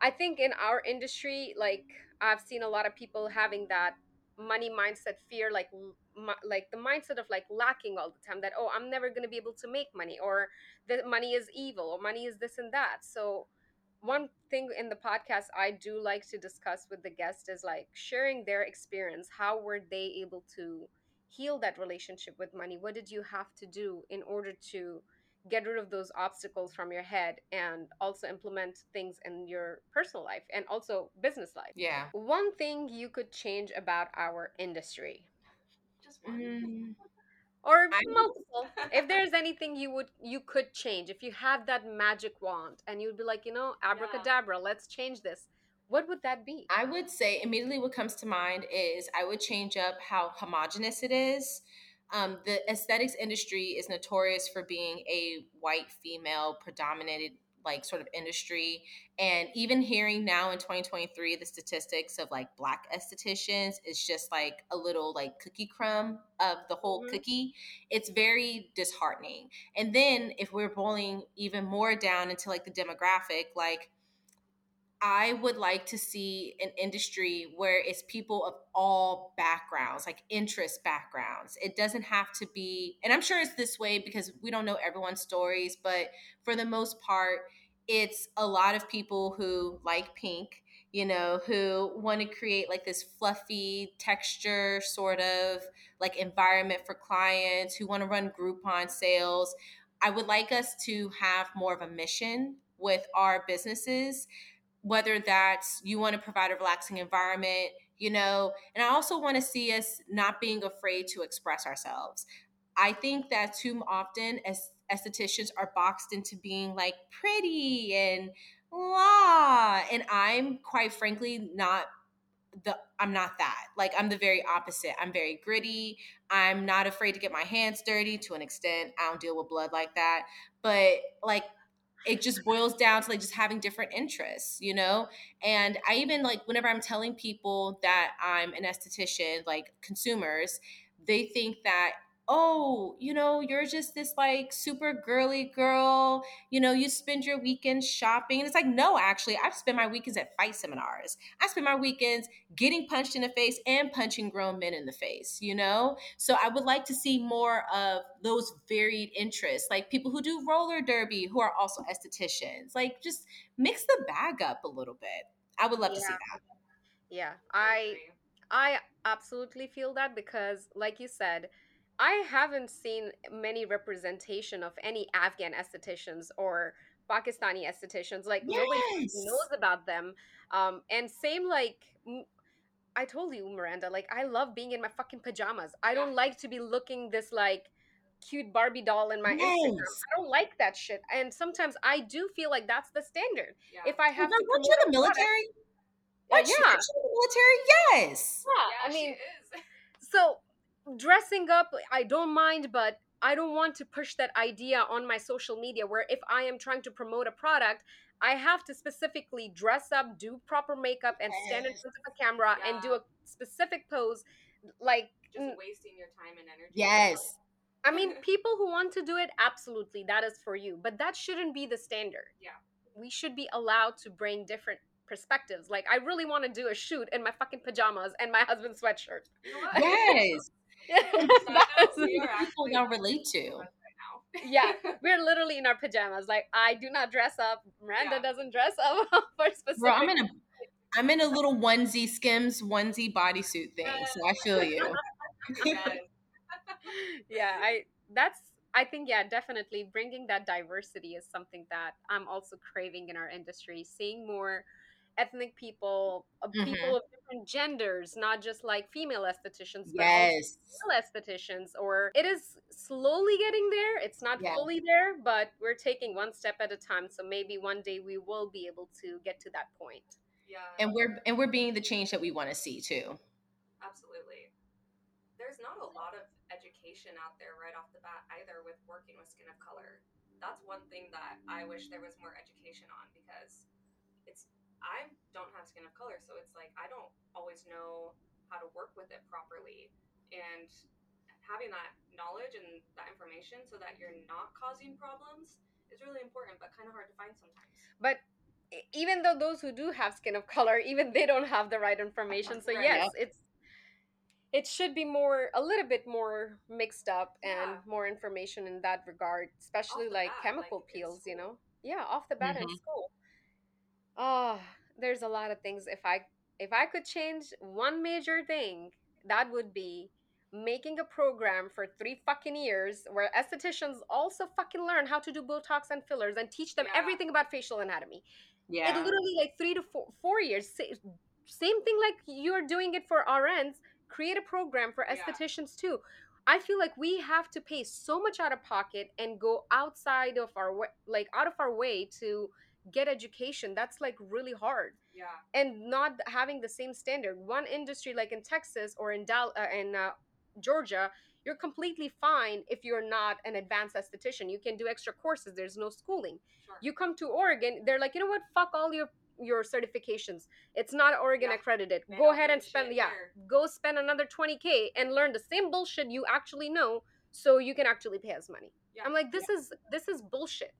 I think in our industry, like I've seen a lot of people having that money mindset fear, like like the mindset of like lacking all the time. That oh, I'm never gonna be able to make money, or that money is evil, or money is this and that. So one thing in the podcast I do like to discuss with the guest is like sharing their experience. How were they able to heal that relationship with money? What did you have to do in order to get rid of those obstacles from your head and also implement things in your personal life and also business life? Yeah. One thing you could change about our industry Just one. Mm, or I- multiple. If [laughs] there's anything you would you could change if you had that magic wand and you'd be like you know abracadabra let's change this what would that be? I would say immediately what comes to mind is I would change up how homogenous it is. Um, the aesthetics industry is notorious for being a white female predominated like sort of industry and even hearing now in 2023 the statistics of like black estheticians is just like a little like cookie crumb of the whole Mhm. cookie it's very disheartening and then if we're boiling even more down into like the demographic like I would like to see an industry where it's people of all backgrounds, like interest backgrounds. It doesn't have to be, and I'm sure it's this way because we don't know everyone's stories, but for the most part, it's a lot of people who like pink, you know, who want to create like this fluffy texture sort of like environment for clients, who want to run Groupon sales. I would like us to have more of a mission with our businesses whether that's you want to provide a relaxing environment, you know, and I also want to see us not being afraid to express ourselves. I think that too often as estheticians are boxed into being like pretty and la, and I'm quite frankly not the I'm not that. Like I'm the very opposite. I'm very gritty. I'm not afraid to get my hands dirty to an extent. I don't deal with blood like that. But like it just boils down to like just having different interests, you know? And I even like whenever I'm telling people that I'm an esthetician, like consumers, they think that, oh, you know, you're just this like super girly girl, you know, you spend your weekends shopping. And it's like, no, actually, I've spent my weekends at fight seminars. I spend my weekends getting punched in the face and punching grown men in the face, you know? So I would like to see more of those varied interests, like people who do roller derby who are also estheticians. Like just mix the bag up a little bit. I would love to see that. yeah i i absolutely feel that because like you said i haven't seen many representation of any afghan estheticians or pakistani estheticians like nobody Yes. knows about them um and same like I told you miranda like i love being in my fucking pajamas i don't like to be looking this like cute barbie doll in my instagram i don't like that shit and sometimes i do feel like that's the standard Yeah. if i have Well, to weren't you in the promote a product- military? Uh, Weren't you- yeah. weren't you in the military? Yes. yeah, yeah, i mean she is. so dressing up i don't mind but i don't want to push that idea on my social media where if i am trying to promote a product i have to specifically dress up do proper makeup and stand in front of a camera and do a specific pose like just wasting your time and energy. Yes. i mean [laughs] people who want to do it absolutely that is for you but that shouldn't be the standard Yeah. we should be allowed to bring different perspectives like i really want to do a shoot in my fucking pajamas and my husband's sweatshirt You know what? [laughs] Yes. [laughs] That is- We are People actually y'all relate to. yeah, [laughs] we're literally in our pajamas. Like I do not dress up. Miranda Yeah. doesn't dress up [laughs] for specific. Bro, I'm in a I'm in a little onesie skims onesie bodysuit thing, so I feel you. Yes. yeah, I that's I think yeah, definitely bringing that diversity is something that I'm also craving in our industry. Seeing more ethnic people, uh, Mhm. people of different genders, not just like female estheticians, but Yes. male estheticians. Or it is slowly getting there. It's not Yeah. fully there, but we're taking one step at a time. So maybe one day we will be able to get to that point. Yeah. And we're and we're being the change that we want to see too. Absolutely. There's not a lot of education out there right off the bat either with working with skin of color. That's one thing that I wish there was more education on because it's I don't have skin of color, so it's like I don't always know how to work with it properly. And having that knowledge and that information so that you're not causing problems is really important but kind of hard to find sometimes. But even though those who do have skin of [laughs] color, even they don't have the right information. So Right. yes, it's it should be more a little bit more mixed up and Yeah. more information in that regard, especially like bat, chemical like, peels, you know. Yeah, off the bat in Mhm. school. Oh, there's a lot of things. If I if I could change one major thing, that would be making a program for three fucking years where estheticians also fucking learn how to do Botox and fillers and teach them Yeah. everything about facial anatomy. Yeah. It Yeah. literally like three to four, four years. Same thing like you're doing it for RNs. Create a program for Yeah. estheticians too. I feel like we have to pay so much out of pocket and go outside of our way, like out of our way to get education. That's like really hard Yeah. and not having the same standard. One industry like in Texas or in Dal- uh, in uh, Georgia, you're completely fine if you're not an advanced esthetician. You can do extra courses. There's no schooling. Sure. You come to Oregon, they're like, you know what? Fuck all your your certifications. It's not Oregon Yeah. accredited. Go ahead and spend yeah, here. go spend another 20k and learn the same bullshit you actually know so you can actually pay us money. Yeah. I'm like this is this is bullshit.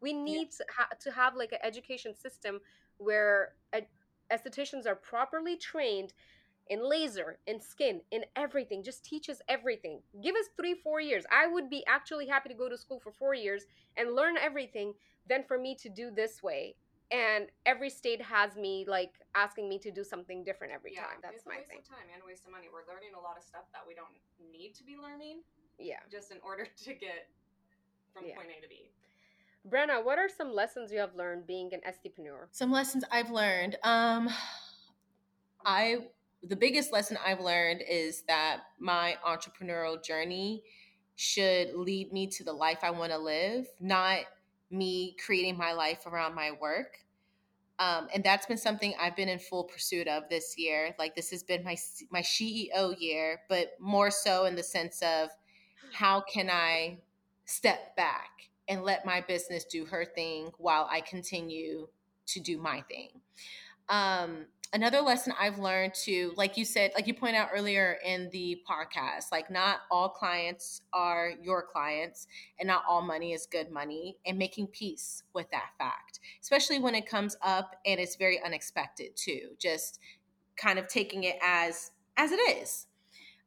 We need to, ha- to have like an education system where ed- estheticians are properly trained in laser, in skin, in everything. Just teach us everything. Give us three, four years. I would be actually happy to go to school for four years and learn everything than for me to do this way. And every state has me like asking me to do something different every yeah. time. That's it's a my waste thing. of time and a waste of money. We're learning a lot of stuff that we don't need to be learning Yeah. just in order [laughs] to get from Yeah. point A to B. Brynna, what are some lessons you have learned being an entrepreneur? Some lessons I've learned. Um I the biggest lesson I've learned is that my entrepreneurial journey should lead me to the life I want to live, not me creating my life around my work. Um, and that's been something I've been in full pursuit of this year. Like this has been my my CEO year, but more so in the sense of how can I step back and let my business do her thing while I continue to do my thing. Um, another lesson I've learned to, like you said, like you point out earlier in the podcast, like not all clients are your clients and not all money is good money, and making peace with that fact, especially when it comes up and it's very unexpected too. Just kind of taking it as as it is.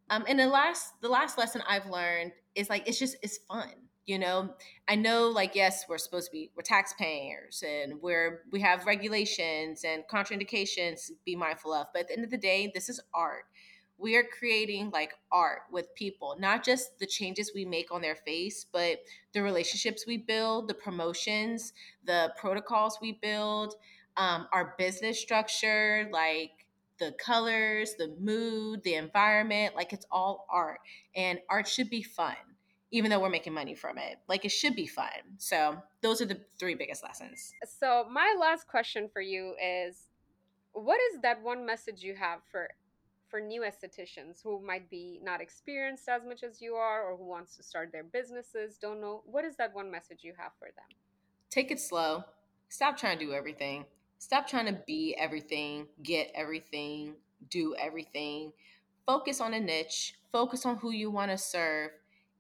Um, and the last the last lesson I've learned is like it's just it's fun. You know, I know like yes, we're supposed to be we're taxpayers and we're we have regulations and contraindications to be mindful of. But at the end of the day, this is art. We are creating like art with people, not just the changes we make on their face, but the relationships we build, the promotions, the protocols we build, um, our business structure, like the colors, the mood, the environment, like it's all art. And art should be fun, even though we're making money from it. Like it should be fun. So those are the three biggest lessons. So, my last question for you is what is that one message you have for for new estheticians who might be not experienced as much as you are or who wants to start their businesses, don't know? What is that one message you have for them? Take it slow. Stop trying to do everything. Stop trying to be everything, get everything, do everything. Focus on a niche, focus on who you want to serve,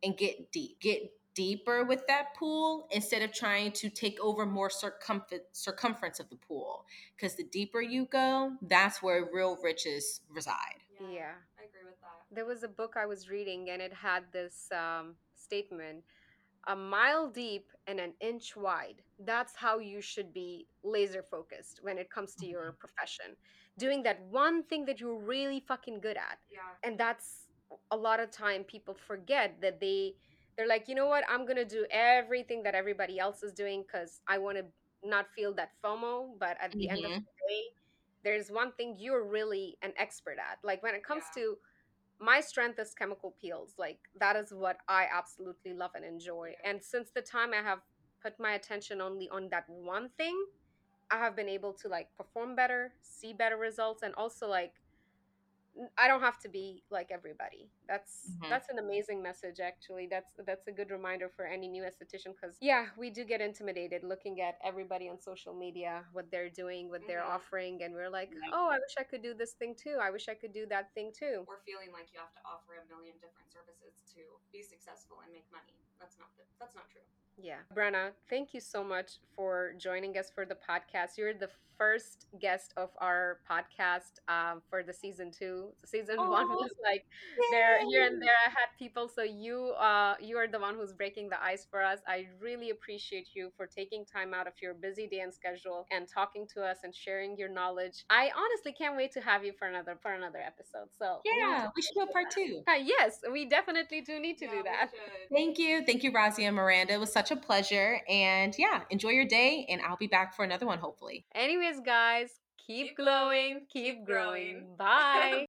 and get deep. Get deeper with that pool instead of trying to take over more circumfer- circumference of the pool. Because the deeper you go, that's where real riches reside. Yeah. I agree with that. There was a book I was reading and it had this um, statement a mile deep and an inch wide. That's how you should be laser focused when it comes to your profession. Doing that one thing that you're really fucking good at. Yeah. And that's a lot of time people forget that they they're like, "You know what? I'm going to do everything that everybody else is doing cuz I want to not feel that FOMO, but at the end of Mhm. the day, there's one thing you're really an expert at. Like when it comes Yeah. to my strength is chemical peels. Like that is what I absolutely love and enjoy. Yeah. And since the time I have put my attention only on that one thing, I have been able to like perform better, see better results, and also like I don't have to be like everybody. That's Mhm. that's an amazing message actually. That's that's a good reminder for any new esthetician cuz yeah, we do get intimidated looking at everybody on social media what they're doing, what they're Mhm. offering and we're like. "Oh, I wish I could do this thing too. I wish I could do that thing too." Or feeling like you have to offer a million different services to be successful and make money. That's not the, that's not true. Yeah. Brynna, thank you so much for joining us for the podcast. You're the first guest of our podcast um, for the season two. Season [laughs] one Aw. was like there here and there I had people. So you uh you are the one who's breaking the ice for us. I really appreciate you for taking time out of your busy day and schedule and talking to us and sharing your knowledge. I honestly can't wait to have you for another for another episode. So Yeah, to we should do a part two. Uh, [laughs] yes, we definitely do need to Yeah, do that. Thank you. Thank you, Razia and Miranda. It was such a pleasure. And yeah, enjoy your day. And I'll be back for another one, hopefully. Anyways, guys, keep, Keep glowing, glowing, keep keep growing. growing. Bye.